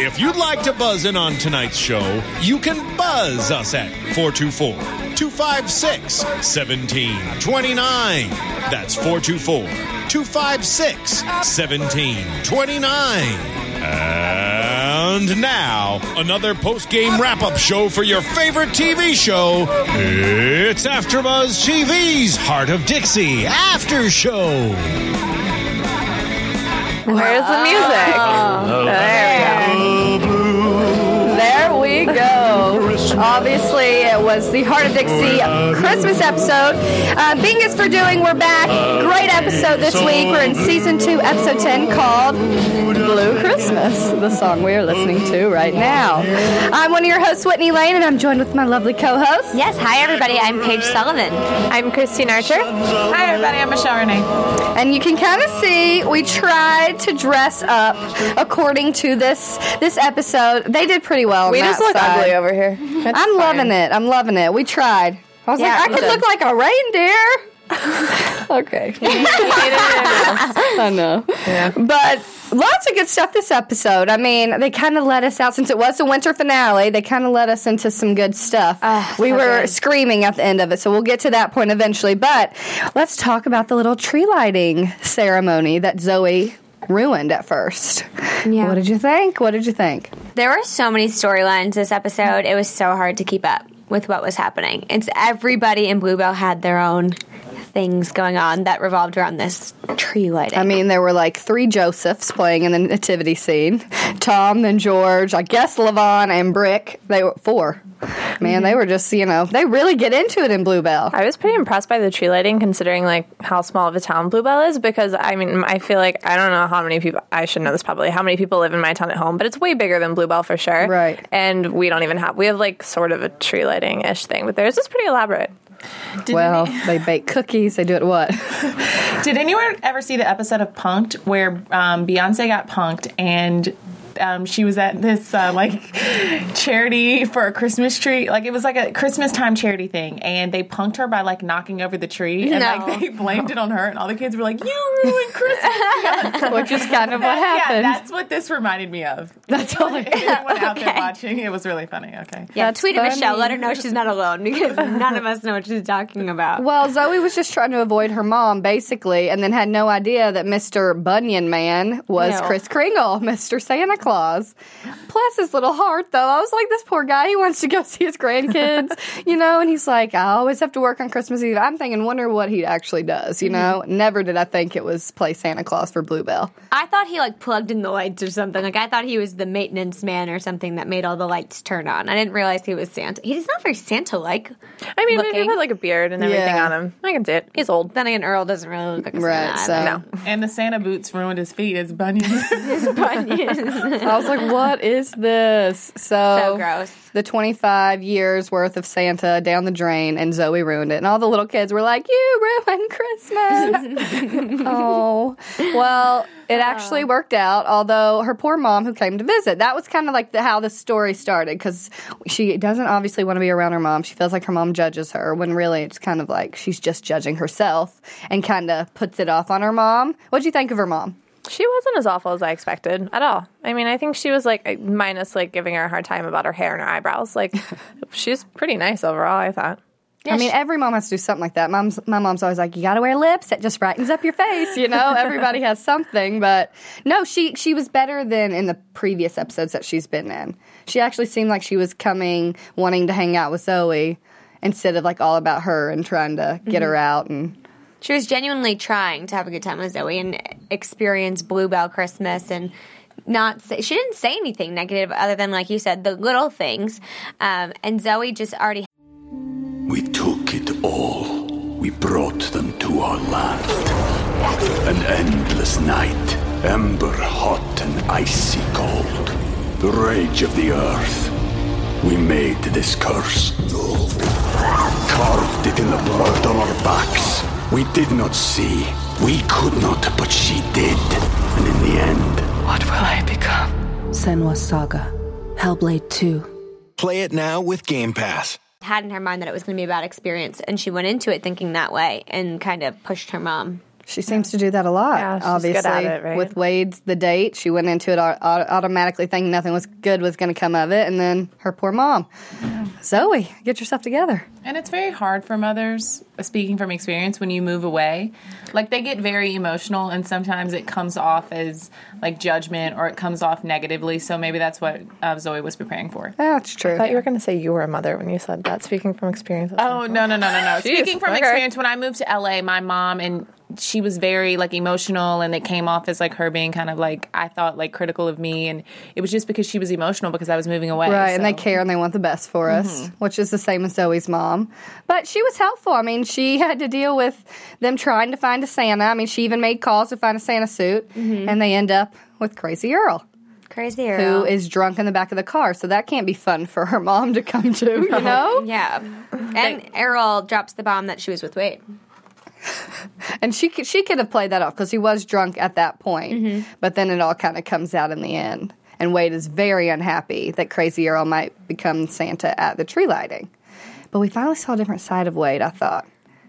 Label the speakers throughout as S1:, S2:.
S1: If you'd like to buzz in on tonight's show, you can buzz us at 424 256 1729. That's 424 256 1729. And now, another post game wrap up show for your favorite TV show. It's AfterBuzz TV's Hart of Dixie After Show.
S2: Where's the music? Oh. There Obviously, it was the Hart of Dixie Christmas episode. Uh, Bing is for doing. We're back. Great episode this week. We're in season two, episode 10, called Blue Christmas, the song we are listening to right now. I'm one of your hosts, Whitney Lane, and I'm joined with my lovely co host.
S3: Yes, hi everybody. I'm Paige Sullivan.
S2: I'm Christine Archer.
S4: Hi everybody, I'm Michelle Renee.
S2: And you can kind of see we tried to dress up according to this this episode. They did pretty well.
S4: We
S2: that
S4: just look
S2: side.
S4: ugly over here. That's
S2: I'm
S4: fine.
S2: loving it. I'm loving it. We tried. I was
S4: Yeah,
S2: like, I could
S4: did.
S2: look like a reindeer. okay. I know. But lots of good stuff this episode. I mean, they kind of let us out since it was the winter finale. They kind of let us into some good stuff. Ah, we
S3: so
S2: were
S3: good.
S2: screaming at the end of it, so we'll get to that point eventually. But let's talk about the little tree lighting ceremony that Zoe ruined at first.
S3: Yeah.
S2: What did you think? What did you think?
S3: There were so many storylines this episode. It was so hard to keep up with what was happening. It's everybody in Bluebell had their own things going on that revolved around this tree lighting.
S2: I mean, there were like three Josephs playing in the nativity scene. Tom, then George, I guess Lavon and Brick. They were four. Man, they mm-hmm. were just, you know, they really get into it in Bluebell.
S4: I was pretty impressed by the tree lighting considering like how small of a town Bluebell is because I mean I feel like I don't know how many people I should know this probably how many people live in my town at home but it's way bigger than Bluebell for sure
S2: Right.
S4: and we don't even have we have like sort of a tree lighting ish thing but theirs is pretty elaborate
S2: well, they bake cookies. They do it what?
S5: Did anyone ever see the episode of Punked where um, Beyonce got punked and um, she was at this uh, like charity for a Christmas tree? Like it was like a Christmas time charity thing, and they punked her by like knocking over the tree, and
S3: No.
S5: like they blamed it on her, and all the kids were like, "You ruined Christmas,"
S2: Which is kind of what happened.
S5: Yeah,
S2: happened.
S5: that's what this reminded me of.
S2: That's all I
S5: If anyone out there
S3: Okay.
S5: watching, it was really funny. Okay.
S3: yeah,
S2: that's
S3: tweet at
S2: funny.
S3: Michelle. Let her know she's not alone because none of us know what she's talking about.
S2: Well, Zoe was just trying to avoid her mom, basically, and then had no idea that Mr. Bunyan Man was
S3: No.
S2: Kris Kringle, Mr. Santa Claus. Bless his little heart, though. I was like, this poor guy, he wants to go see his grandkids, you know, and he's like, I always have to work on Christmas Eve. I'm thinking, wonder what he actually does, you know? Mm-hmm. Never did I think it was play Santa Claus for Bluebell.
S3: I thought he like plugged in the lights or something. Like I thought he was the maintenance man or something that made all the lights turn on. I didn't realize he was Santa. He's not very Santa like.
S4: I mean he had like a beard and everything
S2: Yeah.
S4: on him I can see it he's old
S3: Then again, Earl doesn't really look like a
S2: Right, so.
S4: no
S5: And the Santa boots ruined his feet as bunions.
S3: His bunions.
S2: I was like, what is this? So,
S3: So gross.
S2: The 25 years worth of Santa down the drain, and Zoe ruined it. And all the little kids were like, You ruined Christmas. oh. Well, it actually oh. worked out, although her poor mom who came to visit. That was kind of like the, how the story started because she doesn't obviously want to be around her mom. She feels like her mom judges her when really it's kind of like she's just judging herself and kind of puts it off on her mom. What'd you think of her mom?
S4: She wasn't as awful as I expected at all. I mean, I think she was like minus like giving her a hard time about her hair and her eyebrows. Like she's pretty nice overall, I thought.
S2: I mean, every mom has to do something like that. Mom's, my mom's always like, "You got to wear lips. It just brightens up your face." You know, everybody has something. But no, she she was better than in the previous episodes that she's been in. She actually seemed like she was coming, wanting to hang out with Zoe, instead of like all about her and trying to get mm-hmm. her out. And
S3: She was genuinely trying to have a good time with Zoe and experience Bluebell Christmas and not say, she didn't say anything negative other than like you said the little things um, and Zoe just already
S6: We took it all. We brought them to our land. An endless night, ember hot and icy cold. The rage of the earth. We made this curse. Carved it in the blood on our backs. We did not see. We could not, but she did. And in the end,
S7: What will I become?
S8: Senua's Saga. Hellblade 2.
S9: Play it now with Game Pass.
S3: had in her mind that it was going to be a bad experience and she went into it thinking that way and kind of pushed her mom
S2: she seems to do that a lot.
S4: Yeah, she's good
S2: obviously,
S4: at it, right?
S2: with Wade's the date, she went into it au- au- automatically thinking nothing was good was going to come of it, and then her poor mom, Zoe, get yourself together.
S5: And it's very hard for mothers, uh, speaking from experience, when you move away. Like they get very emotional, and sometimes it comes off as like judgment or it comes off negatively. So maybe that's what uh, Zoe was preparing for.
S2: That's true.
S4: I thought you were going to say you were a mother when you said that. Speaking from experience.
S5: Oh no no no no no! Speaking from
S4: okay.
S5: experience, when I moved to LA, my mom and she was very like emotional, and it came off as like her being kind of like I thought like critical of me, and it was just because she was emotional because I was moving away.
S2: Right, and they care and they want the best for us, mm-hmm. which is the same as Zoe's mom. But she was helpful. I mean, she had to deal with them trying to find a Santa. I mean, she even made calls to find a Santa suit, mm-hmm. and they end up with Crazy Earl,
S3: crazy
S2: who
S3: Earl.
S2: is drunk in the back of the car. So that can't be fun for her mom to come to, you know?
S3: yeah and Earl drops the bomb that she was with Wade
S2: And she could, she could have played that off because he was drunk at that point. But then it all kind of comes out in the end. And Wade is very unhappy that Crazy Earl might become Santa at the tree lighting. But we finally saw a different side of Wade, I thought.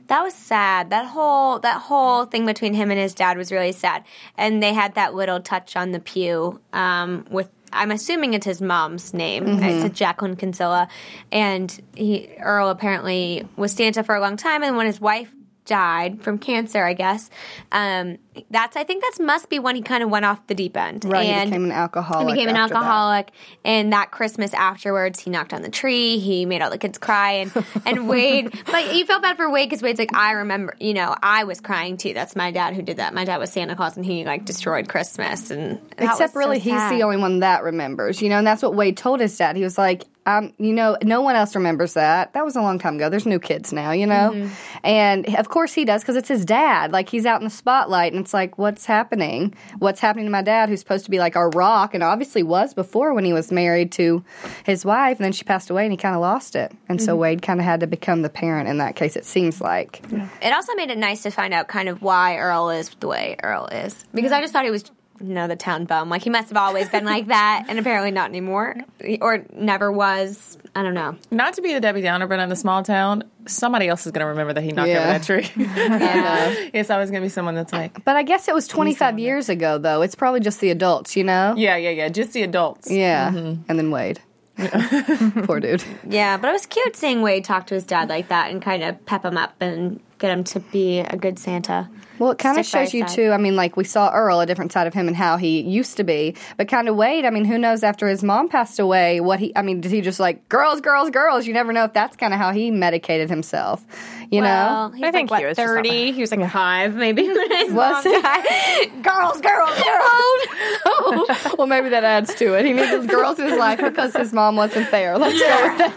S3: that was sad that whole that whole thing between him and his dad was really sad and they had that little touch on the pew um, with I'm assuming it's his mom's name. It's a Jacqueline Kinsella, and he Earl apparently was Santa for a long time. And when his wife died from cancer, I guess um, that's I think that's must be when he kind of went off the deep end.
S2: Right, he
S3: and
S2: became an alcoholic.
S3: He became an
S2: after that.
S3: alcoholic, and that Christmas afterwards, he knocked on the tree. He made all the kids cry, and and Wade, But you felt bad for Wade because Wade's like, I remember, you know, I was crying too. That's my dad who did that. My dad was Santa Claus, and he like destroyed Christmas, and
S2: Except
S3: was so
S2: really, he's the only one that remembers, you know, and that's what Wade told his dad. He was like, um, you know, no one else remembers that. That was a long time ago. There's new kids now, you know?
S3: Mm-hmm.
S2: And of course he does because it's his dad. Like, he's out in the spotlight, and it's like, what's happening? What's happening to my dad, who's supposed to be like our rock, and obviously was before when he was married to his wife, and then she passed away, and he kind of lost it. And so
S3: Mm-hmm.
S2: Wade kind of had to become the parent in that case, it seems like.
S3: It also made it nice to find out kind of why Earl is the way Earl is because I just thought he was. You know, the town bum. Like, he must have always been like that, and apparently not anymore. Or never was. I don't know.
S5: Not to be the Debbie Downer, but in a small town, somebody else is going to remember that he knocked
S2: Yeah.
S5: over that tree. it's always going to be someone that's like,
S2: But I guess it was 25 years ago, though. It's probably just the adults, you know?
S5: yeah, yeah, yeah, just the adults.
S2: Yeah. Mm-hmm. And then Wade. Poor dude.
S3: Yeah, but it was cute seeing Wade talk to his dad like that and kind of pep him up and get him to be a good Santa.
S2: Well, it kind of shows you
S3: side.
S2: too. I mean, like we saw Earl, a different side of him and how he used to be. But kind of Wade, I mean, who knows after his mom passed away, what he, I mean, did he just like, girls, girls, girls? You never know if that's kind of how he medicated himself, you
S3: Well,
S2: know?
S3: he's
S4: I think
S3: like,
S4: he
S3: what,
S4: was just
S3: 30? He was like five, maybe. when his
S2: Was
S3: mom
S2: he?
S3: died. girls, girls, girls.
S2: well, maybe that adds to it. He needed girls in his life because his mom wasn't there. Let's go with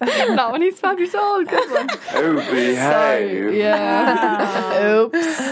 S2: that. Not when he's five years old. Good one.
S6: oh, behave.
S2: Yeah. Oops.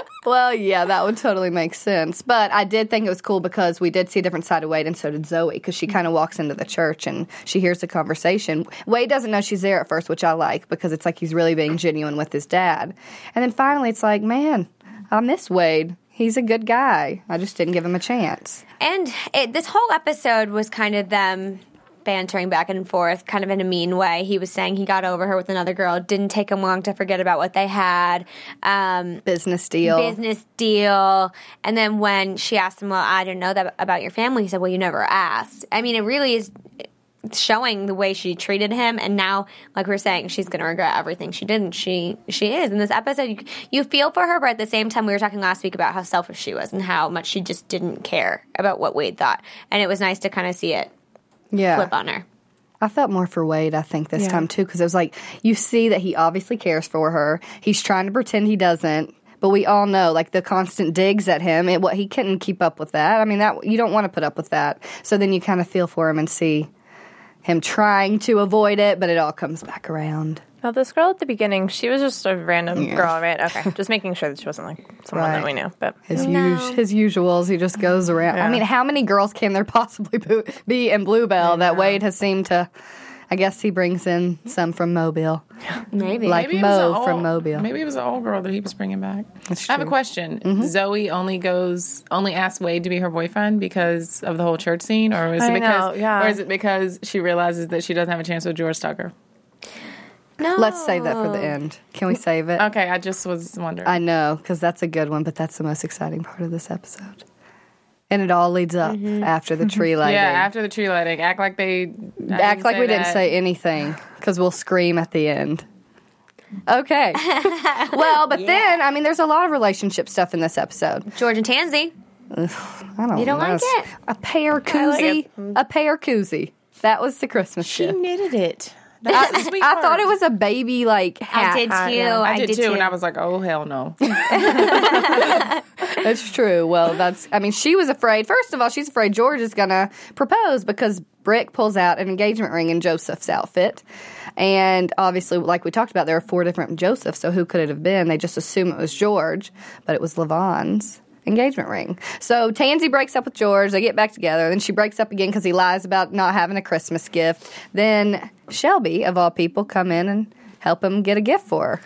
S2: Well, yeah, that would totally make sense. But I did think it was cool because we did see a different side of Wade, and so did Zoe, because she kind of walks into the church and she hears the conversation. Wade doesn't know she's there at first, which I like because it's like he's really being genuine with his dad. And then finally, it's like, man, I miss Wade. He's a good guy. I just didn't give him a chance.
S3: And it, this whole episode was kind of them bantering back and forth, kind of in a mean way. He was saying he got over her with another girl. It didn't take him long to forget about what they had. Um,
S2: Business deal.
S3: business deal. And then when she asked him, "Well, I didn't know that about your family," he said, "Well, you never asked." I mean, it really is showing the way she treated him and now like we are saying she's going to regret everything she did and she she is in this episode you, you feel for her but at the same time we were talking last week about how selfish she was and how much she just didn't care about what wade thought and it was nice to kind of see it
S2: Yeah.
S3: flip on her
S2: I felt more for Wade, I think, this
S3: Yeah.
S2: time too, because it was like you see that he obviously cares for her. He's trying to pretend he doesn't, but we all know, like the constant digs at him. It, what he couldn't keep up with that. I mean, that you don't want to put up with that. So then you kind of feel for him and see him trying to avoid it, but it all comes back around.
S4: Now, this girl at the beginning, she was just a random
S2: Yeah.
S4: girl, right? Okay, just making sure that she wasn't like someone that we knew. But
S2: His us- his usuals. He just goes around. I mean, how many girls can there possibly be in Bluebell that Wade has seemed to? I guess he brings in some from Mobile.
S3: Maybe
S2: like
S5: Maybe it was
S2: Mo
S5: an
S2: from
S5: old-
S2: Mobile.
S5: Maybe it was an old girl that he was bringing back.
S2: That's
S5: I have a
S2: true.
S5: question.
S2: Mhm.
S5: Zoe only goes, only asks Wade to be her boyfriend because of the whole church scene, or is it because,
S4: know, yeah.
S5: or is it because she realizes that she doesn't have a chance with George Tucker?
S3: No
S2: Let's save that for the end. Can we save it?
S5: Okay, I just was wondering.
S2: I know, because that's a good one, but that's the most exciting part of this episode. And it all leads up mm-hmm. after the tree lighting.
S5: Yeah, after the tree lighting, act like they I
S2: Act like we didn't say anything, because we'll scream at the end. Okay. well, but then, I mean, there's a lot of relationship stuff in this episode.
S3: george and tansy
S2: I don't
S3: You don't
S2: know.
S3: like it?
S2: A pair
S4: like
S2: koozie.
S4: it.
S2: a pear koozie. That was the Christmas
S5: She
S2: gift.
S5: knitted it.
S2: I,
S5: That's uh, the sweet
S2: I thought it was a baby like hat.
S3: i did too
S4: hat, yeah.
S5: I,
S3: i,
S5: did,
S3: did,
S5: too, and I was like, "Oh hell no!"
S2: That's true. Well, that's. I mean, she was afraid. First of all, she's afraid George is gonna propose because Brick pulls out an engagement ring in Joseph's outfit, and obviously, like we talked about, there are four different Josephs. So who could it have been? They just assume it was George, but it was Lavon's engagement ring. So Tansy breaks up with George. They get back together. Then she breaks up again because he lies about not having a Christmas gift. Then Shelby, of all people, come in and help him get a gift for her.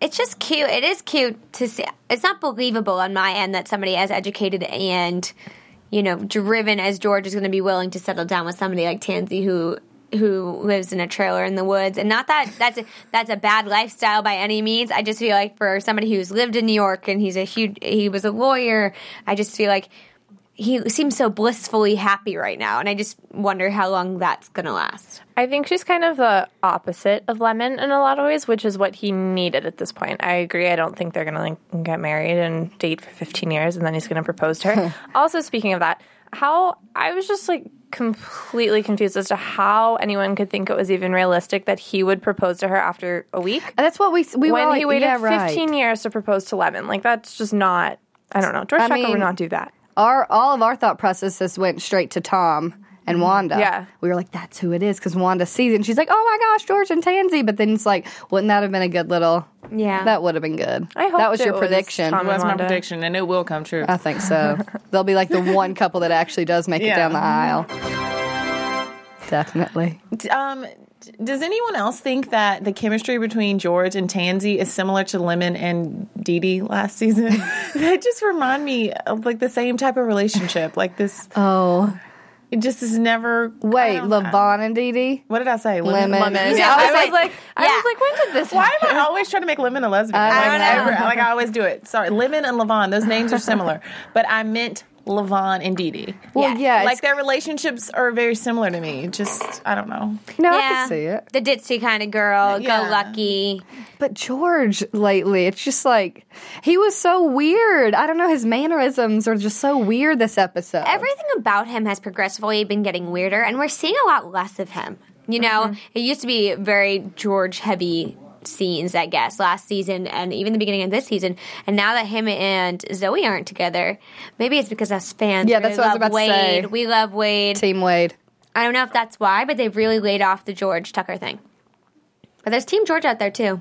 S3: it's just cute. It is cute to see. It's not believable on my end that somebody as educated and you know driven as George is going to be willing to settle down with somebody like Tansy who who lives in a trailer in the woods. And not that that's a, that's a bad lifestyle by any means. I just feel like for somebody who's lived in New York and he's a huge he was a lawyer. I just feel like he seems so blissfully happy right now, and I just wonder how long that's going to last.
S4: I think she's kind of the opposite of Lemon in a lot of ways, which is what he needed at this point. I agree. I don't think they're going to like get married and date for 15 years and then he's going to propose to her. also, speaking of that, how I was just like completely confused as to how anyone could think it was even realistic that he would propose to her after a week.
S2: And that's what we we were
S4: when
S2: all
S4: he waited
S2: yeah, right.
S4: 15 years to propose to Lemon. Like that's just not. I don't know. George
S2: I
S4: Tucker
S2: mean-
S4: would not do that.
S2: our all of our thought processes went straight to Tom and Wanda.
S4: Yeah.
S2: we were like, "That's who it is," because Wanda sees it and she's like, "Oh my gosh, George and Tansy!" But then it's like, wouldn't that have been a good little?
S3: Yeah.
S2: that would have been good.
S4: I hoped
S2: that was
S4: it
S2: your
S4: was
S2: prediction.
S4: Tom
S5: It was my prediction, and it will come true.
S2: I think so. They'll be like the one couple that actually does make it down the aisle. Definitely.
S5: Um, does anyone else think that the chemistry between George and Tansy is similar to Lemon and Dee Dee last season? that just remind me of like the same type of relationship. Like this,
S2: Oh
S5: it just is never.
S2: wait,
S5: I don't-
S2: Lavon and Dee Dee.
S5: What did I say?
S2: Lemon.
S4: Lemon.
S2: Yeah,
S4: I
S2: I
S4: was
S2: was
S4: like, I
S3: yeah.
S4: was like, when did this
S5: Why
S4: happen?
S5: am I always trying to make Lemon a lesbian?
S2: I
S5: like,
S2: don't know.
S5: every- like I always do it. Sorry, Lemon and Lavon. Those names are similar, but I meant Lavon and Dee Dee.
S2: Well,
S3: Yes.
S2: yeah,
S5: Like their relationships are very similar to me. Just I don't know.
S2: no, I can see it.
S3: The ditzy kind of girl,
S5: Yeah.
S3: go lucky.
S2: But George lately, it's just like he was so weird. I don't know. His mannerisms are just so weird this episode.
S3: Everything about him has progressively been getting weirder, and we're seeing a lot less of him. You know, mm-hmm. it used to be very George heavy scenes, I guess, last season and even the beginning of this season. And now that him and Zoe aren't together, maybe it's because us fans
S2: Yeah,
S3: really
S2: that's what I was about to
S3: Wade.
S2: say.
S3: We love Wade.
S2: Team Wade.
S3: I don't know if that's why, but they've really laid off the George Tucker thing. But there's Team George out there too.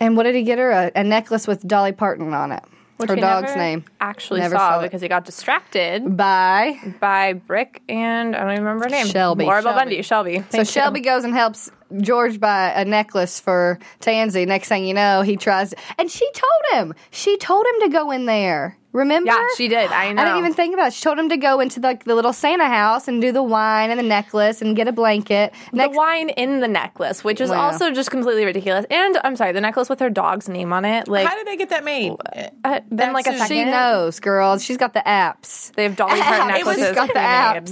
S2: And what did he get her? A, a necklace with Dolly Parton on it.
S4: which
S2: Her dog's
S4: never
S2: name.
S4: Actually
S2: Never
S4: saw
S2: saw
S4: because he got distracted
S2: by
S4: by Brick and I don't even remember her name.
S2: Shelby.
S4: Laura
S2: Shelby.
S4: Bundy. Shelby.
S2: So
S4: you.
S2: Shelby goes and helps George buy a necklace for Tansy. Next thing you know, he tries, and she told him. She told him to go in there. Remember?
S4: Yeah, she did. I know.
S2: I didn't even think about it. She told him to go into like the little Santa house and do the wine and the necklace and get a blanket.
S4: the wine in the necklace, which is
S2: Wow.
S4: also just completely ridiculous. And I'm sorry, the necklace with her dog's name on it. Like,
S5: How did they get that made?
S4: uh, then like a second.
S2: She knows, girl. She's got the apps.
S4: They have Dolly Parton
S5: It was-
S4: necklaces.
S2: got the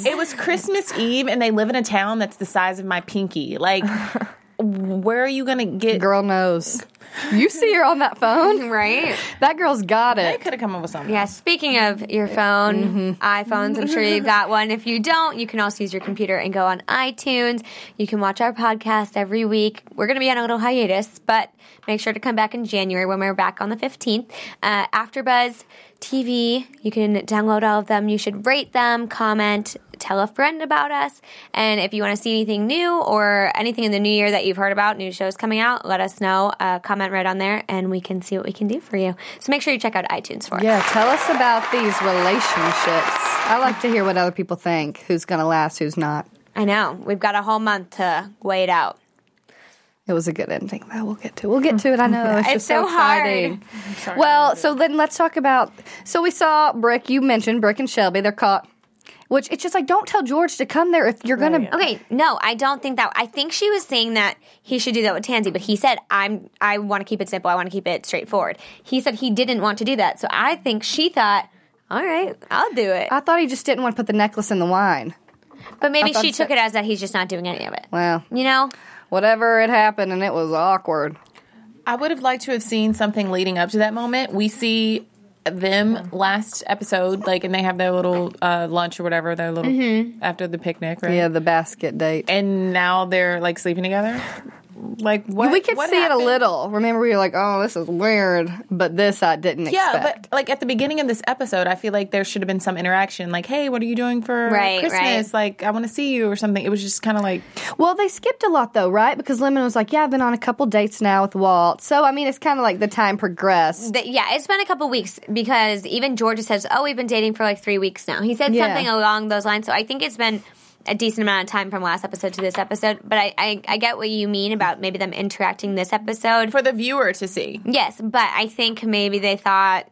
S2: apps.
S5: It was Christmas Eve, and they live in a town that's the size of my pinky. Like, where are you gonna get?
S2: Girl knows. You see her on that phone,
S3: right?
S2: That girl's got it.
S5: They could have come up with something.
S3: Yeah, speaking of your phone, iPhones, I'm sure you've got one. If you don't, you can also use your computer and go on iTunes. You can watch our podcast every week. We're going to be on a little hiatus, but make sure to come back in January when we're back on the 15th. Uh, AfterBuzz TV, you can download all of them. You should rate them, comment, tell a friend about us. And if you want to see anything new or anything in the new year that you've heard about, new shows coming out, let us know. Uh, comment right on there, and we can see what we can do for you. So make sure you check out iTunes for it.
S2: Yeah, tell us about these relationships. I like to hear what other people think. Who's going to last? Who's not?
S3: I know. We've got a whole month to wait out.
S2: It was a good ending. Though we'll get to. We'll get to it. I know it's,
S3: It's
S2: just so,
S3: so hard.
S2: exciting. Well, so then let's talk about. So we saw Brick. You mentioned Brick and Shelby. They're caught. Which it's just like don't tell George to come there if you're gonna.
S3: Okay, no, I don't think that. I think she was saying that he should do that with Tansy, but he said, "I'm. I want to keep it simple. I want to keep it straightforward." He said he didn't want to do that, so I think she thought, "All right, I'll do it."
S2: I thought he just didn't want to put the necklace in the wine.
S3: But maybe she took it as that he's just not doing any of it.
S2: Well,
S3: You know,
S2: whatever had happened, and it was awkward.
S5: I would have liked to have seen something leading up to that moment. We see them last episode, like, and they have their little uh, lunch or whatever, their little after the picnic, right?
S2: Yeah, the basket date.
S5: And now they're like sleeping together. Like what?
S2: we could
S5: what
S2: see
S5: happened?
S2: it a little. Remember, we were like, "Oh, this is weird," but this I didn't
S5: Yeah,
S2: expect.
S5: but like at the beginning of this episode, I feel like there should have been some interaction. Like, hey, what are you doing for
S3: Right,
S5: Christmas?
S3: right.
S5: Like, I want to see you or something. It was just kind of like,
S2: Well, they skipped a lot though, right? Because Lemon was like, "Yeah, I've been on a couple dates now with Walt." So I mean, it's kind of like the time progressed.
S3: Th- yeah, it's been a couple weeks because even George says, "Oh, we've been dating for like three weeks now." He said
S2: Yeah.
S3: something along those lines. So I think it's been a decent amount of time from last episode to this episode. But I, I, I get what you mean about maybe them interacting this episode.
S5: for the viewer to see.
S3: Yes, but I think maybe they thought,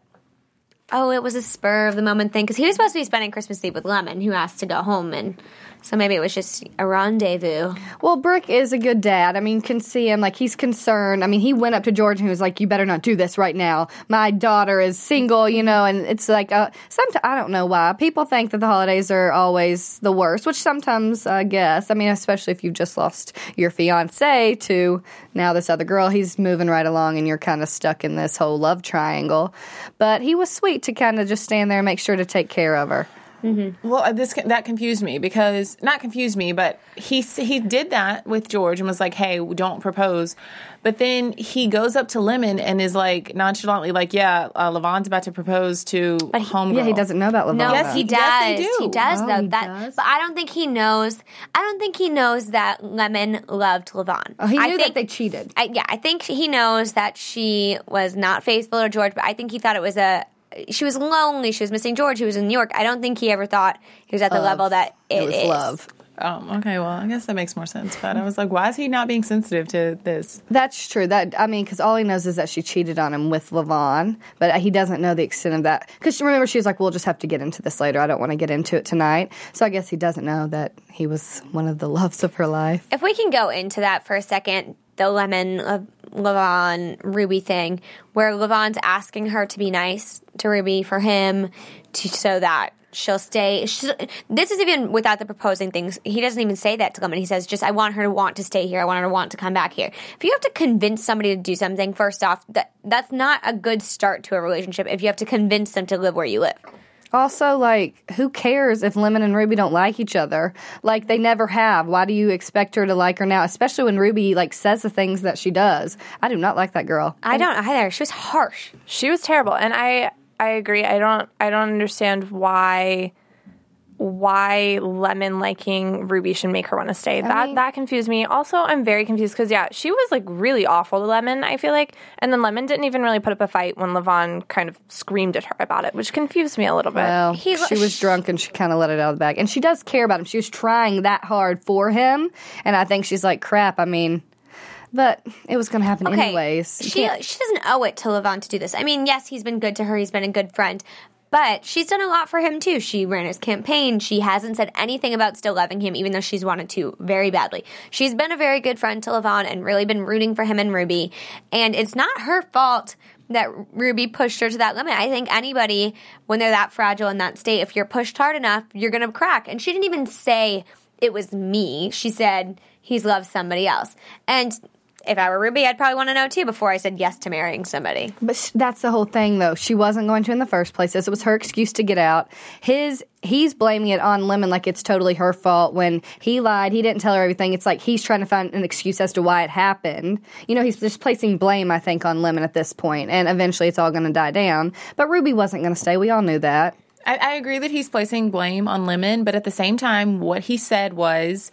S3: oh, it was a spur of the moment thing because he was supposed to be spending Christmas Eve with Lemon, who asked to go home, and so maybe it was just a rendezvous.
S2: Well, Brick is a good dad. I mean, can see him like he's concerned. I mean, he went up to George and he was like, "You better not do this right now. My daughter is single, you know." And it's like, uh, sometimes I don't know why people think that the holidays are always the worst, which sometimes I guess. I mean, especially if you've just lost your fiance to now this other girl. He's moving right along, and you're kind of stuck in this whole love triangle. But he was sweet to kind of just stand there and make sure to take care of her.
S5: Well, uh, this that confused me because not confused me, but he he did that with George and was like, "Hey, don't propose." But then he goes up to Lemon and is like nonchalantly like, "Yeah, uh, Lavon's about to propose to but homegirl."
S2: Yeah, he doesn't know about Lavon.
S3: No,
S5: Yes,
S3: he
S5: he-
S3: does.
S5: yes, they do.
S3: He does
S2: Oh,
S3: though.
S2: he
S3: that,
S2: does?
S3: but I don't think he knows. I don't think he knows that Lemon loved Lavon.
S2: Oh, he
S3: I
S2: knew
S3: think,
S2: that they cheated.
S3: I, yeah, I think he knows that she was not faithful to George, but I think he thought it was a. She was lonely. She was missing George. He was in New York. I don't think he ever thought he was at the
S2: Love.
S3: level that
S2: It
S3: it
S2: was
S3: is.
S2: love.
S5: Oh, okay. Well, I guess that makes more sense. But I was like, why is he not being sensitive to this?
S2: That's true. That I mean, because all he knows is that she cheated on him with Lavon, but he doesn't know the extent of that. Because remember, she was like, "We'll just have to get into this later. I don't want to get into it tonight." So I guess he doesn't know that he was one of the loves of her life.
S3: If we can go into that for a second, the Lemon, uh, Lavon, Ruby thing, where Lavon's asking her to be nice to Ruby for him, to so that she'll stay. She, this is even without the proposing things. He doesn't even say that to Lemon. He says, "Just I want her to want to stay here. I want her to want to come back here." If you have to convince somebody to do something, first off, that that's not a good start to a relationship. If you have to convince them to live where you live.
S2: Also, like, who cares if Lemon and Ruby don't like each other? Like, they never have. Why do you expect her to like her now? Especially when Ruby like says the things that she does. I do not like that girl.
S3: I don't either. She was harsh.
S4: She was terrible, and I I agree. I don't I don't understand why why Lemon liking Ruby should make her want to stay. that
S2: mean-
S4: that confused me. Also, I'm very confused because yeah, she was like really awful to Lemon. I feel like, and then Lemon didn't even really put up a fight when Lavon kind of screamed at her about it, which confused me a little bit.
S2: Well, she was drunk and she kind of let it out of the bag. And she does care about him. She was trying that hard for him. And I think she's like, crap, I mean, but it was going to happen anyways. You
S3: She
S2: can't-
S3: she doesn't owe it to Lavon to do this. I mean, yes, he's been good to her. He's been a good friend. But she's done a lot for him too. She ran his campaign. She hasn't said anything about still loving him, even though she's wanted to very badly. She's been a very good friend to Lavon and really been rooting for him and Ruby. And it's not her fault that Ruby pushed her to that limit. I think anybody, when they're that fragile in that state, if you're pushed hard enough, you're going to crack. And she didn't even say it was me. She said he's loved somebody else. And if I were Ruby, I'd probably want to know too before I said yes to marrying somebody.
S2: But sh- that's the whole thing, though. She wasn't going to in the first place. This was her excuse to get out. His he's blaming it on Lemon like it's totally her fault when he lied. He didn't tell her everything. It's like he's trying to find an excuse as to why it happened. You know, he's just placing blame, I think, on Lemon at this point, and eventually it's all going to die down. But Ruby wasn't going to stay. We all knew that.
S5: I, I agree that he's placing blame on Lemon, but at the same time, what he said was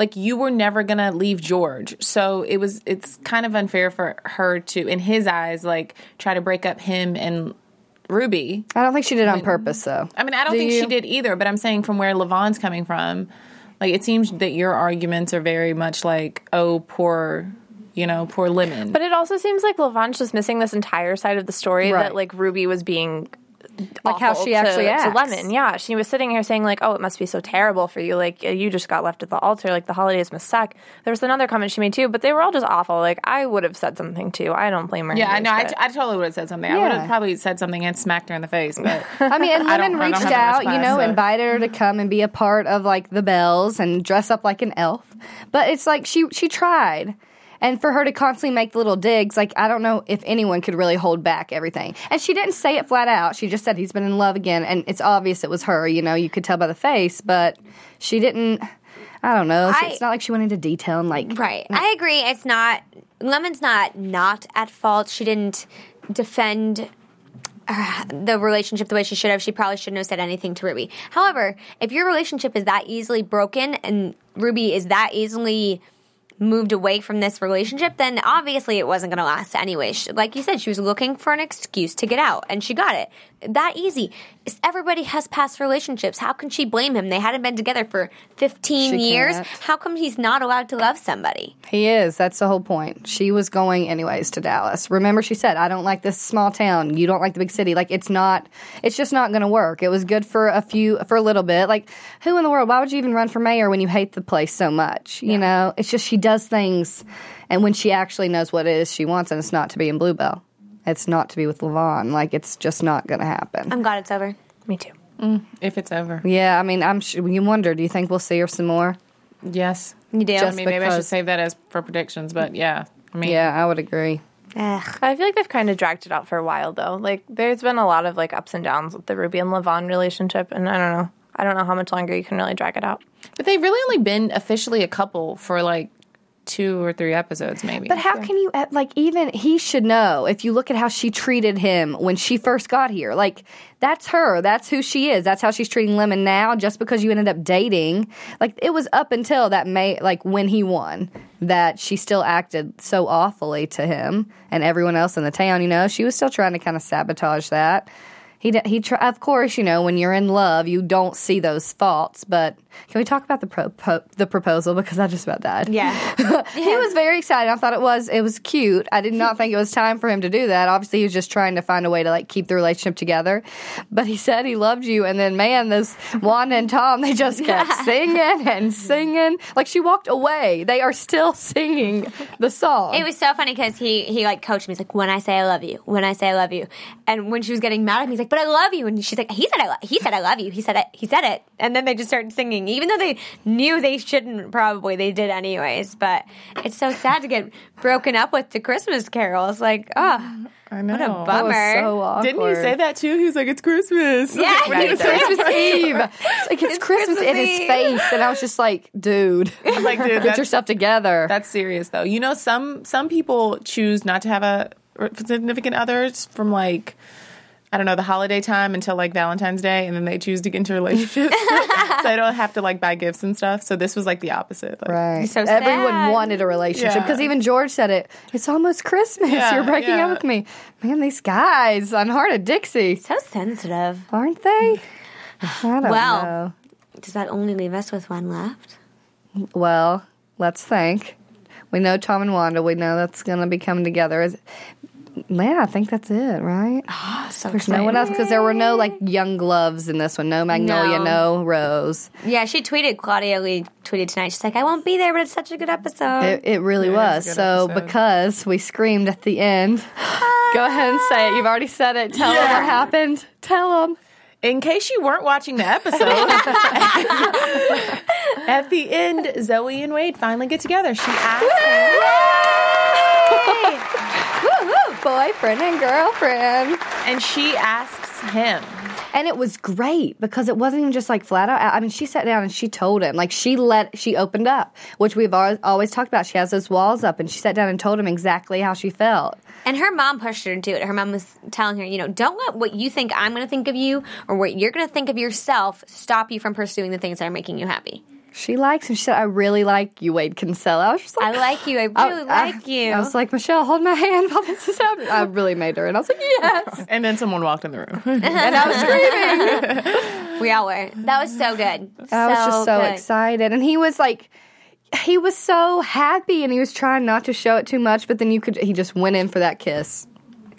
S5: like you were never gonna leave George. So it was it's kind of unfair for her to, in his eyes, like try to break up him and Ruby.
S2: I don't think she did it on purpose, though.
S5: I mean, I don't
S2: Do
S5: think
S2: you?
S5: she did either, but I'm saying from where Lavon's coming from, like it seems that your arguments are very much like, oh, poor, you know, poor Lemon.
S4: But it also seems like Lavon's just missing this entire side of the story
S2: Right.
S4: that like Ruby was being
S2: Like how she
S4: to-
S2: actually
S4: to
S2: acts.
S4: Lemon. Yeah, she was sitting here saying like, "Oh, it must be so terrible for you. Like you just got left at the altar. Like the holidays must suck." There was another comment she made too, but they were all just awful. Like I would have said something too. I don't blame her.
S5: yeah, I
S4: anyways,
S5: know. I,
S4: but-
S5: I totally would have said something. I would have probably said something and smacked her in the face. But
S2: I mean, and Lemon reached out,
S5: much
S2: you know,
S5: so-
S2: invited her to come and be a part of like the bells and dress up like an elf. But it's like she she tried. And for her to constantly make the little digs, like I don't know if anyone could really hold back everything. And she didn't say it flat out. She just said he's been in love again, and it's obvious it was her. You know, you could tell by the face, but she didn't. I don't know.
S3: I-
S2: it's not like she went into detail and like
S3: Right. I agree. It's not Lemon's not not at fault. She didn't defend uh, the relationship the way she should have. She probably shouldn't have said anything to Ruby. However, if your relationship is that easily broken and Ruby is that easily moved away from this relationship, then obviously it wasn't going to last anyway. She, like you said, she was looking for an excuse to get out, and she got it. That easy. Everybody has past relationships. How can she blame him? They hadn't been together for 15
S2: She
S3: years.
S2: can't.
S3: How come he's not allowed to love somebody?
S2: He is. That's the whole point. She was going anyways to Dallas. Remember, she said, "I don't like this small town. You don't like the big city. Like it's not. It's just not going to work." It was good for a few, for a little bit. Like who in the world? Why would you even run for mayor when you hate the place so much? You know, it's just she does things, and when she actually knows what it is she wants, and it's not to be in Bluebell. It's not to be with Lavon. Like it's just not going to happen.
S3: I'm glad it's over.
S4: Me too.
S5: Mm, if it's over,
S2: Yeah, I mean, I'm. sure You wonder. Do you think we'll see her some more?
S5: yes.
S3: You do.
S5: I
S2: Just
S5: mean, maybe I should save that as for predictions, but yeah. I mean,
S2: Yeah, I would agree.
S3: Ugh.
S4: I feel like they've kind of dragged it out for a while though. Like there's been a lot of like ups and downs with the Ruby and Lavon relationship, and I don't know. I don't know how much longer you can really drag it out.
S5: But they've really only been officially a couple for like two or three episodes, maybe.
S2: But how can you uh, like even he should know if you look at how she treated him when she first got here. Like that's her. That's who she is. That's how she's treating Lemon now just because you ended up dating. Like it was up until that May like when he won that she still acted so awfully to him and everyone else in the town, you know. She was still trying to kind of sabotage that. He he tr- of course, you know, when you're in love, you don't see those faults, but can we talk about the pro- po- the proposal because I just about died.
S3: Yeah.
S2: he was very excited. I thought it was it was cute. I did not think it was time for him to do that. Obviously, he was just trying to find a way to like keep the relationship together. But he said he loved you, and then man, this Wanda and Tom they just kept singing and singing. Like she walked away. They are still singing the song.
S3: It was so funny because he he like coached me. He's like, "When I say I love you, when I say I love you," and when she was getting mad at me, he's like, "But I love you," and she's like, "He said I lo- he said I love you. He said it. He said it." And then they just started singing, even though they knew they shouldn't. Probably they did anyways. But it's so sad to get broken up with to Christmas carols. Like, oh,
S5: I know.
S3: what a
S2: That was
S3: bummer.
S2: so awkward.
S5: Didn't he say that too? He was like, "It's Christmas."
S3: Yeah,
S2: Right, it's Christmas Eve. It's like it's, Christmas, in his face, and I was just like, dude,
S5: I'm like, dude,
S2: get yourself together.
S5: that's serious though. You know, some some people choose not to have a significant others from like I don't know, the holiday time until like Valentine's Day, and then they choose to get into relationships. so I don't have to like buy gifts and stuff. So this was like the opposite. Like,
S2: Right.
S3: So
S2: Everyone
S3: sad.
S2: wanted a relationship
S5: Yeah.
S2: because even George said it. It's almost Christmas.
S5: Yeah,
S2: You're breaking
S5: yeah.
S2: up with me. Man, these guys on Hart of Dixie,
S3: So sensitive.
S2: aren't they? I don't
S3: Well.
S2: know.
S3: Does that only leave us with one left?
S2: Well, let's think. We know Tom and Wanda. We know that's going to be coming together. Is, yeah, I think that's it, right?
S3: Oh, So
S2: There's no one else because there were no like young gloves in this one. No Magnolia,
S3: No.
S2: no, Rose.
S3: Yeah, she tweeted. Claudia Lee tweeted tonight. She's like, "I won't be there, but it's such a good episode."
S2: It, it really
S5: Yeah,
S2: was.
S5: it's a
S2: So
S5: episode.
S2: because we screamed at the end, go ahead and say it. You've already said it. Tell them what happened. Tell them.
S5: In case you weren't watching the episode, at the end, Zoe and Wade finally get together. She asks,
S2: Boyfriend and girlfriend.
S5: and she asks him.
S2: And it was great because it wasn't even just like flat out. I mean, she sat down and she told him, like she let, she opened up, which we've always, always talked about. She has those walls up, and she sat down and told him exactly how she felt.
S3: And her mom pushed her to do it. Her mom was telling her, you know, don't let what you think I'm going to think of you or what you're going to think of yourself stop you from pursuing the things that are making you happy.
S2: She likes him. She said, "I really like you, Wade Kinsella." I was just like,
S3: I like you. I oh, really uh, like you.
S2: I was like, Michelle, hold my hand while this is happening. I really made her, and I was like, yes.
S5: And then someone walked in the room.
S2: and I was screaming.
S3: we all were. That was so good.
S2: I was just so
S3: good.
S2: excited, and he was like, he was so happy, and he was trying not to show it too much, but then you could. He just went in for that kiss.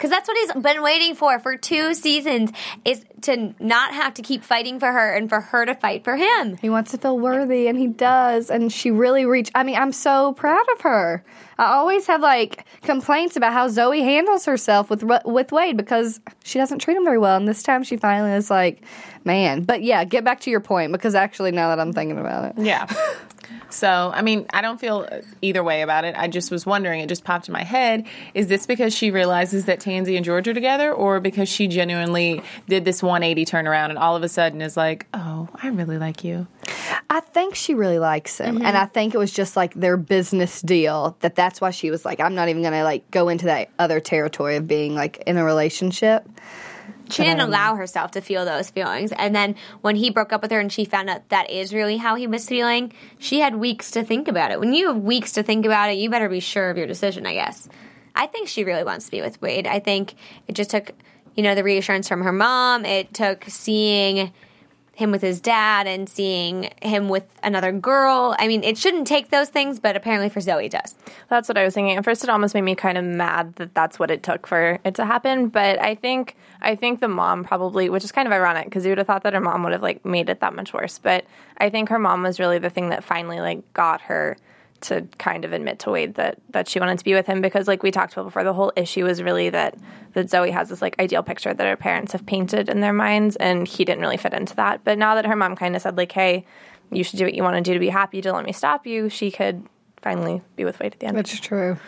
S3: Because that's what he's been waiting for for two seasons is to not have to keep fighting for her and for her to fight for him.
S2: He wants to feel worthy, and he does. And she really reached. I mean, I'm so proud of her. I always have like complaints about how Zoe handles herself with with Wade because she doesn't treat him very well. And this time, she finally is like, man. But yeah, get back to your point because actually, now that I'm thinking about it,
S5: Yeah. So, I mean, I don't feel either way about it. I just was wondering, it just popped in my head. Is this because she realizes that Tansy and George are together, or because she genuinely did this 180 turnaround and all of a sudden is like, oh, I really like you?
S2: I think she really likes him, and I think it was just like their business deal that that's why she was like, I'm not even gonna like go into that other territory of being like in a relationship.
S3: She didn't allow herself to feel those feelings. And then when he broke up with her and she found out that is really how he was feeling, she had weeks to think about it. When you have weeks to think about it, you better be sure of your decision, I guess. I think she really wants to be with Wade. I think it just took, you know, the reassurance from her mom. It took seeing him with his dad and seeing him with another girl. I mean, it shouldn't take those things, but apparently for Zoe it does.
S4: That's what I was thinking. At first, it almost made me kind of mad that that's what it took for it to happen. But I think I think the mom probably, which is kind of ironic because you would have thought that her mom would have like made it that much worse. But I think her mom was really the thing that finally like got her to kind of admit to Wade that that she wanted to be with him because like we talked about before, the whole issue was really that that Zoe has this like ideal picture that her parents have painted in their minds, and he didn't really fit into that. But now that her mom kind of said like, "Hey, you should do what you want to do to be happy. Don't let me stop you," she could finally be with Wade at the end.
S2: That's true.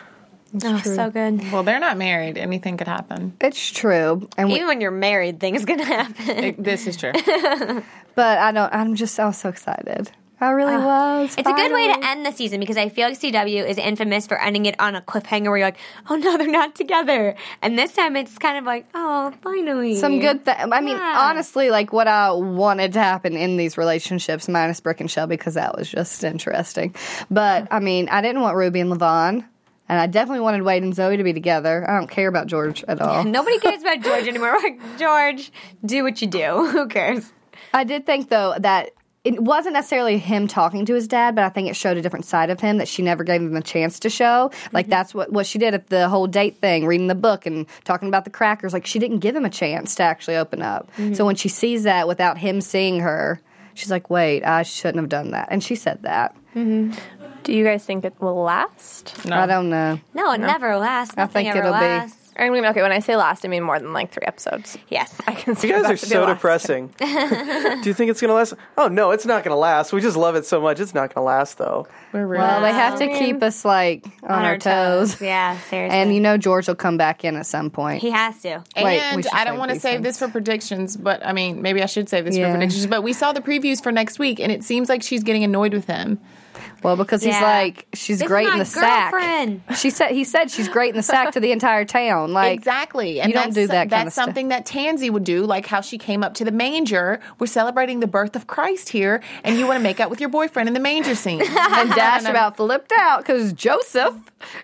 S3: oh, so good.
S5: Well, they're not married. Anything could happen.
S2: It's true, and we,
S3: Even when you're married, things gonna happen.
S5: It- this is true.
S2: but I don't. I'm just. I was so excited. I really was.
S3: It's a good way to end the season because I feel like CW is infamous for ending it on a cliffhanger where you're like, oh no, they're not together. And this time it's kind of like, oh, finally.
S2: some good thing. I mean,
S3: Yeah.
S2: honestly, like what I wanted to happen in these relationships, minus Brick and Shell, because that was just interesting. But I mean, I didn't want Ruby and Lavon, and I definitely wanted Wade and Zoe to be together. I don't care about George at all.
S3: Nobody cares about George anymore. Like, George, do what you do. Who cares?
S2: I did think though that. It wasn't necessarily him talking to his dad, but I think it showed a different side of him that she never gave him a chance to show. Like mm-hmm. that's what, what she did at the whole date thing, reading the book and talking about the crackers. Like she didn't give him a chance to actually open up. So mm-hmm. when she sees that without him seeing her, she's like, "Wait, I shouldn't have done that." And she said that. Mm-hmm.
S4: Do you guys think it will last?
S2: I don't know.
S3: No, it never lasts.
S2: I think
S3: ever
S2: it'll be-
S3: lasts.
S4: I mean, okay, when I say last, I mean more than like three episodes.
S3: Yes.
S4: I can see
S10: You guys
S4: that
S10: are so depressing. Do you think it's gonna last? Oh no, it's not gonna last. We just love it so much. It's not gonna last though.
S5: We're really
S2: Well, they have to keep us like on, our, toes.
S3: Yeah, seriously.
S2: And you know George will come back in at some point.
S3: he has to.
S2: Wait,
S5: and I don't want to save
S2: things.
S5: this for predictions, but I mean, maybe I should save this
S2: Yeah.
S5: for predictions. But we saw the previews for next week, and it seems like she's getting annoyed with him.
S2: Well, because he's
S3: Yeah.
S2: like she's great in the sack. She said he said she's great in the sack to the entire town. Like
S5: exactly, and
S2: you don't
S5: that's,
S2: do that
S5: That's
S2: of stuff.
S5: something that Tansy would do, like how she came up to the manger. We're celebrating the birth of Christ here, and you want to make out with your boyfriend in the manger scene.
S2: and Dash about flipped out because Joseph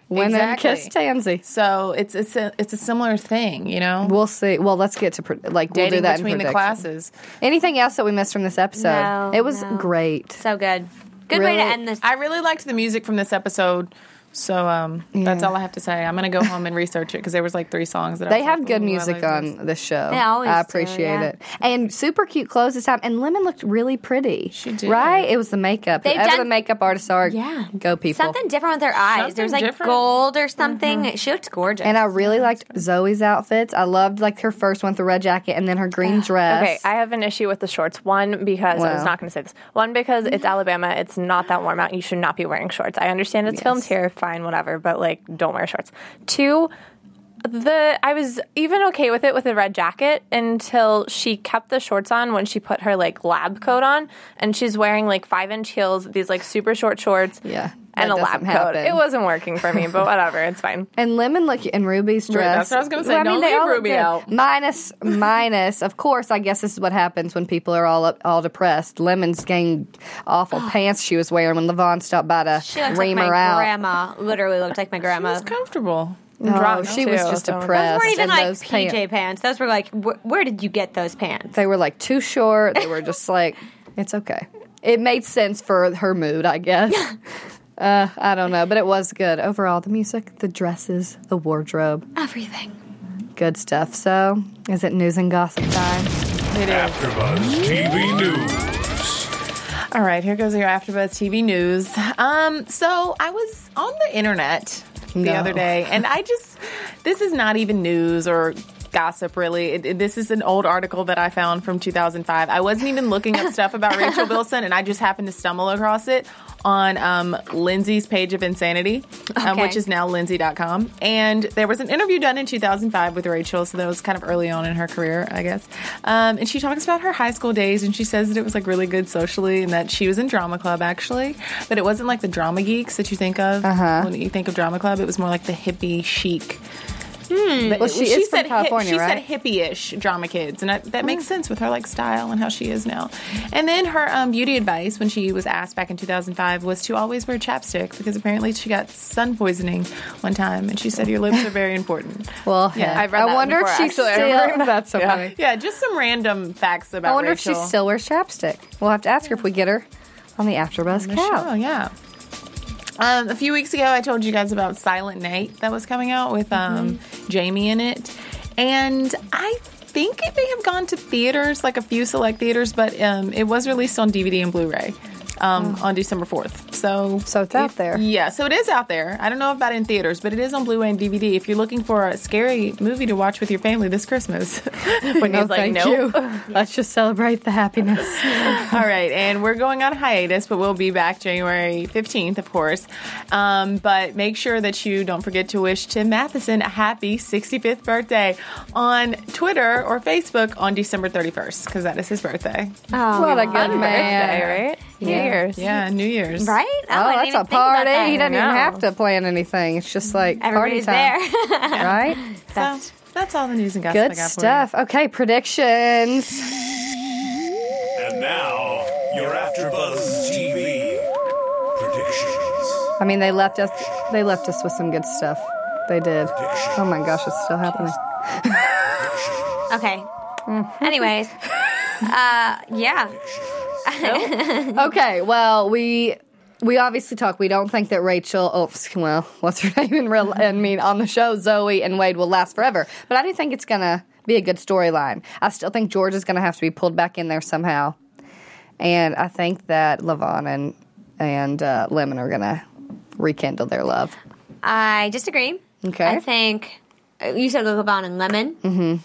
S2: went and
S5: Exactly.
S2: kissed Tansy.
S5: So it's it's a it's a similar thing, you know.
S2: We'll see. Well, let's get to like we'll do
S5: Dating
S2: that
S5: between
S2: in
S5: the classes.
S2: Anything else that we missed from this episode?
S3: No,
S2: it was
S3: no.
S2: great.
S3: So good. Good way to end this.
S5: I really liked the music from this episode. So um, that's all I have to say. I'm gonna go home and research it because there was like three songs that I
S2: They
S5: was
S2: have
S5: like,
S2: good music on
S5: this."
S2: this show.
S3: They always
S2: I
S3: do,
S2: appreciate
S3: yeah.
S2: it. And super cute clothes this time. And Lemon looked really pretty. She
S5: did.
S2: Right? It was the makeup.
S3: They've
S2: Whoever
S3: done-
S2: the makeup artists are,
S3: Yeah.
S2: go people.
S3: Something different with their eyes. there was like
S5: different.
S3: gold or something. She looked gorgeous.
S2: and I really liked Zoe's outfits. I loved like her first one with the red jacket and then her green dress.
S4: Okay, I have an issue with the shorts. One, because I was not going to say this. One, because it's Alabama. It's not that warm out. You should not be wearing shorts. I understand it's filmed here, fine, whatever, but like, don't wear shorts. Two, the I was even okay with it with the red jacket until she kept the shorts on when she put her like lab coat on, and she's wearing like five inch heels, these like super short shorts,
S2: Yeah,
S4: and a lab coat. It wasn't working for me, but whatever, it's fine.
S2: And Lemon look in Ruby's
S5: Right,
S2: dress.
S5: that's what I was gonna say. Don't
S2: they
S5: leave
S2: all look
S5: Ruby
S2: good.
S5: out.
S2: Minus, minus. Of course, I guess this is what happens when people are all up, all depressed. Lemon's getting awful pants she was wearing when Lavon stopped by to
S3: she looked like
S2: ream
S3: my
S2: her out.
S3: grandma. Literally looked like my grandma.
S5: It's comfortable.
S2: No,
S4: drunk,
S2: she was oh,
S4: too,
S2: just
S4: so- Those
S2: depressed.
S3: Those weren't even
S2: and
S3: like
S2: those
S3: PJ
S2: pants-
S3: pants. Those were like, wh- where did you get those pants?
S2: They were like too short. They were just like, it's okay. It made sense for her mood, I guess. uh, I don't know, but it was good overall. The music, the dresses, the wardrobe,
S3: Everything.
S2: good stuff. So, is it news and gossip time?
S11: AfterBuzz TV News.
S5: All right, here goes your AfterBuzz TV news. Um, so I was on the internet the
S2: No.
S5: other day, and I just this is not even news or gossip really. It, it- this is an old article that I found from 2005. I wasn't even looking up stuff about Rachel Bilson, and I just happened to stumble across it on um, Lindsay's page of Insanity, um,
S3: Okay.
S5: which is now Lindsay.com. And there was an interview done in 2005 with Rachel, so that was kind of early on in her career, I guess. Um, and she talks about her high school days, and she says that it was like really good socially, and that she was in drama club actually, but it wasn't like the drama geeks that you think of
S2: Uh-huh.
S5: when you think of drama club. It was more like the hippie chic.
S3: Hmm.
S5: But
S2: Well, she is from
S5: said hi-
S2: California,
S5: she
S2: right?
S5: said hippie-ish drama kids, and I, that makes sense with her like style and how she is now. And then her um, beauty advice when she was asked back in 2005 was to always wear chapstick because apparently she got sun poisoning one time, and she said your lips are very important.
S2: Well,
S5: Yeah,
S2: heck.
S4: I've read
S2: I
S4: that
S2: wonder if
S4: before,
S2: she
S4: actually.
S2: still.
S4: I've
S2: That's so
S4: Yeah.
S2: funny.
S5: Yeah, just some random facts about.
S2: I wonder if she still wears chapstick. We'll have to ask her if we get her on the AfterBuzz
S5: the
S2: couch.
S5: show, yeah. Um, a few weeks ago, I told you guys about Silent Night that was coming out with um, Jamie in it, and I think it may have gone to theaters, like a few select theaters, but um, it was released on DVD and Blu-ray um, on December fourth. So,
S2: So it's out there.
S5: yeah, so it is out there. I don't know about in theaters, but it is on Blu-ray and DVD. If you're looking for a scary movie to watch with your family this Christmas, when
S2: No,
S5: he's like,
S2: thank
S5: nope.
S2: you. Let's just celebrate the happiness.
S5: All right, and we're going on hiatus, but we'll be back January 15th, of course. Um, but make sure that you don't forget to wish Tim Matheson a happy 65th birthday on Twitter or Facebook on December 31st, because that is his birthday.
S3: Oh,
S2: what a good man.
S4: birthday, right? New
S2: Yeah.
S4: Year's.
S5: Yeah, New Year's.
S3: right?
S2: Oh,
S3: I didn't
S2: that's a party.
S3: that.
S2: He doesn't even have to plan anything. It's just like
S3: Everybody's
S2: party time.
S3: there.
S2: right?
S5: So that's all the news and gossip
S2: Good
S5: I got
S2: stuff. Okay, predictions.
S11: And now, you're after Buzz TV predictions.
S2: I mean, they left us. They left us with some good stuff. They did. Oh my gosh, it's still happening.
S3: okay. Anyways, uh, yeah.
S2: okay, well, we we obviously talk. We don't think that Rachel, oh, well, what's her name in real? I mean, on the show, Zoe and Wade will last forever. But I do think it's gonna be a good storyline. I still think George is gonna have to be pulled back in there somehow, and I think that Lavon and and uh, Lemon are gonna rekindle their love.
S3: I disagree.
S2: Okay.
S3: I think uh, you said Lavon and Lemon. Mm-hmm.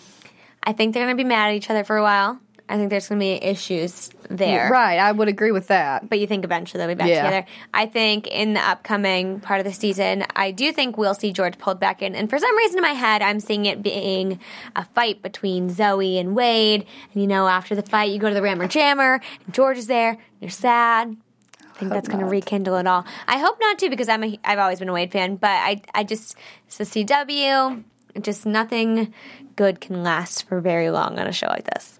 S3: I think they're going to be mad at each other for a while. I think there's going to be issues there.
S2: Right, I would agree with that.
S3: But you think eventually they'll be back
S2: Yeah.
S3: together. I think in the upcoming part of the season, I do think we'll see George pulled back in. And for some reason in my head, I'm seeing it being a fight between Zoe and Wade. And you know, after the fight, you go to the Rammer Jammer, and George is there, and you're sad. I think that's going to rekindle it all. I hope not too, because I'm a, I've always been a Wade fan, but I I just it's the CW. Just nothing good can last for very long on a show like this.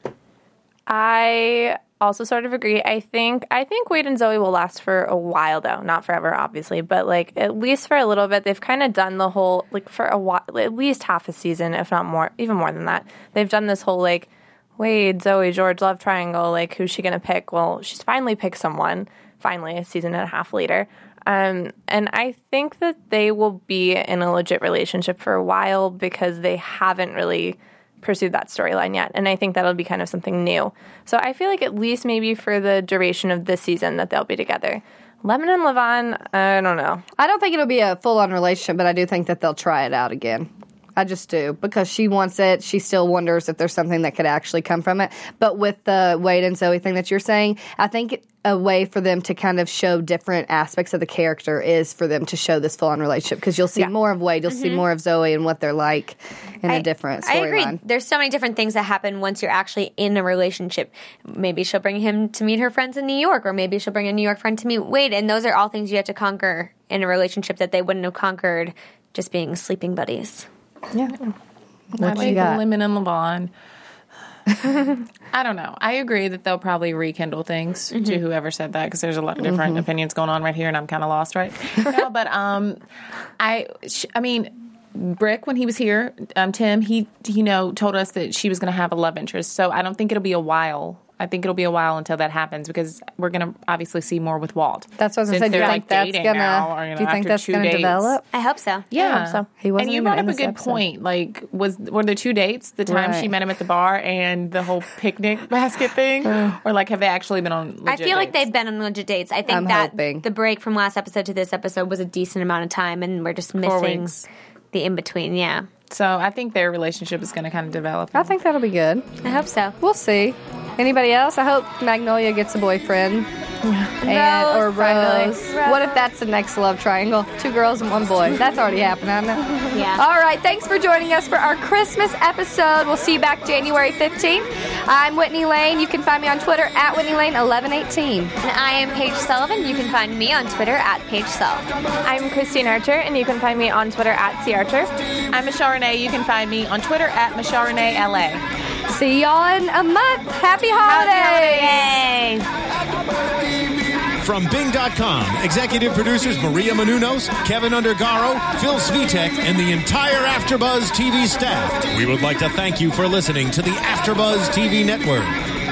S4: I also sort of agree. I think I think Wade and Zoe will last for a while though, not forever obviously, but like at least for a little bit. They've kind of done the whole like for a while, at least half a season, if not more, even more than that. They've done this whole like Wade, Zoe, George love triangle. Like who's she gonna pick? Well, she's finally picked someone. Finally, a season and a half later. Um, and I think that they will be in a legit relationship for a while because they haven't really pursued that storyline yet. And I think that'll be kind of something new. So I feel like at least maybe for the duration of this season that they'll be together. Lemon and Lavon, I don't know.
S2: I don't think it'll be a full on relationship, but I do think that they'll try it out again. I just do because she wants it. She still wonders if there's something that could actually come from it. But with the Wade and Zoe thing that you're saying, I think a way for them to kind of show different aspects of the character is for them to show this full on relationship because you'll see more of Wade, you'll see
S3: Mhm.
S2: more of Zoe and what they're like in a different
S3: I agree.
S2: storyline.
S3: There's so many different things that happen once you're actually in a relationship. Maybe she'll bring him to meet her friends in New York, or maybe she'll bring a New York friend to meet Wade. And those are all things you have to conquer in a relationship that they wouldn't have conquered just being sleeping buddies.
S2: Yeah.
S5: What
S2: you got?
S5: Lemon and Lavon. I don't know. I agree that they'll probably rekindle things
S3: Mm-hmm.
S5: to whoever said that because there's a lot of different
S2: Mhm.
S5: opinions going on right here, and I'm kind of lost right now. But um, I, sh- I mean, Brick when he was here, um, Tim, he you know told us that she was going to have a love interest. So I don't think it'll be a while. I think it'll be a while until that happens because we're going to obviously see more with Walt.
S2: That's what I was
S5: Since
S2: gonna say. Do you
S5: they're,
S2: think that's gonna?
S5: you know,
S2: do you think
S5: after
S2: that's gonna develop?
S3: I hope so.
S5: Yeah,
S2: He wasn't
S5: and you brought up a good
S2: episode.
S5: point. Like, was were there two dates? The time she met him at the bar and the whole picnic basket thing, or like have they actually been on?
S3: I
S5: legit
S3: feel like they've been on legit dates. I think
S5: I'm
S3: that
S5: hoping.
S3: the break from last episode to this episode was a decent amount of time, and we're just missing
S5: weeks.
S3: the in between. Yeah,
S5: So I think their relationship is going to kind of develop.
S2: I think that'll be good.
S3: I hope so.
S2: We'll see. Anybody else? I hope Magnolia gets a boyfriend. And, or
S3: Rose.
S2: Rose. What if that's the next love triangle? Two girls and one boy. That's already happened, hasn't it?
S3: Yeah.
S2: All right. Thanks for joining us for our Christmas episode. We'll see you back January 15th. I'm Whitney Lane. You can find me on Twitter at Whitney Lane 1118.
S3: And I am Paige Sullivan. You can find me on Twitter at Paige Sull.
S4: I'm Christine Archer, and you can find me on Twitter at C Archer.
S5: I'm Michelle Renee. You can find me on Twitter at Michelle Renee LA.
S2: See y'all in a month. Happy holidays.
S1: From Bing.com, executive producers Maria Menounos, Keven Undergaro, Phil Svitek, and the entire Afterbuzz TV staff. We would like to thank you for listening to the Afterbuzz TV network.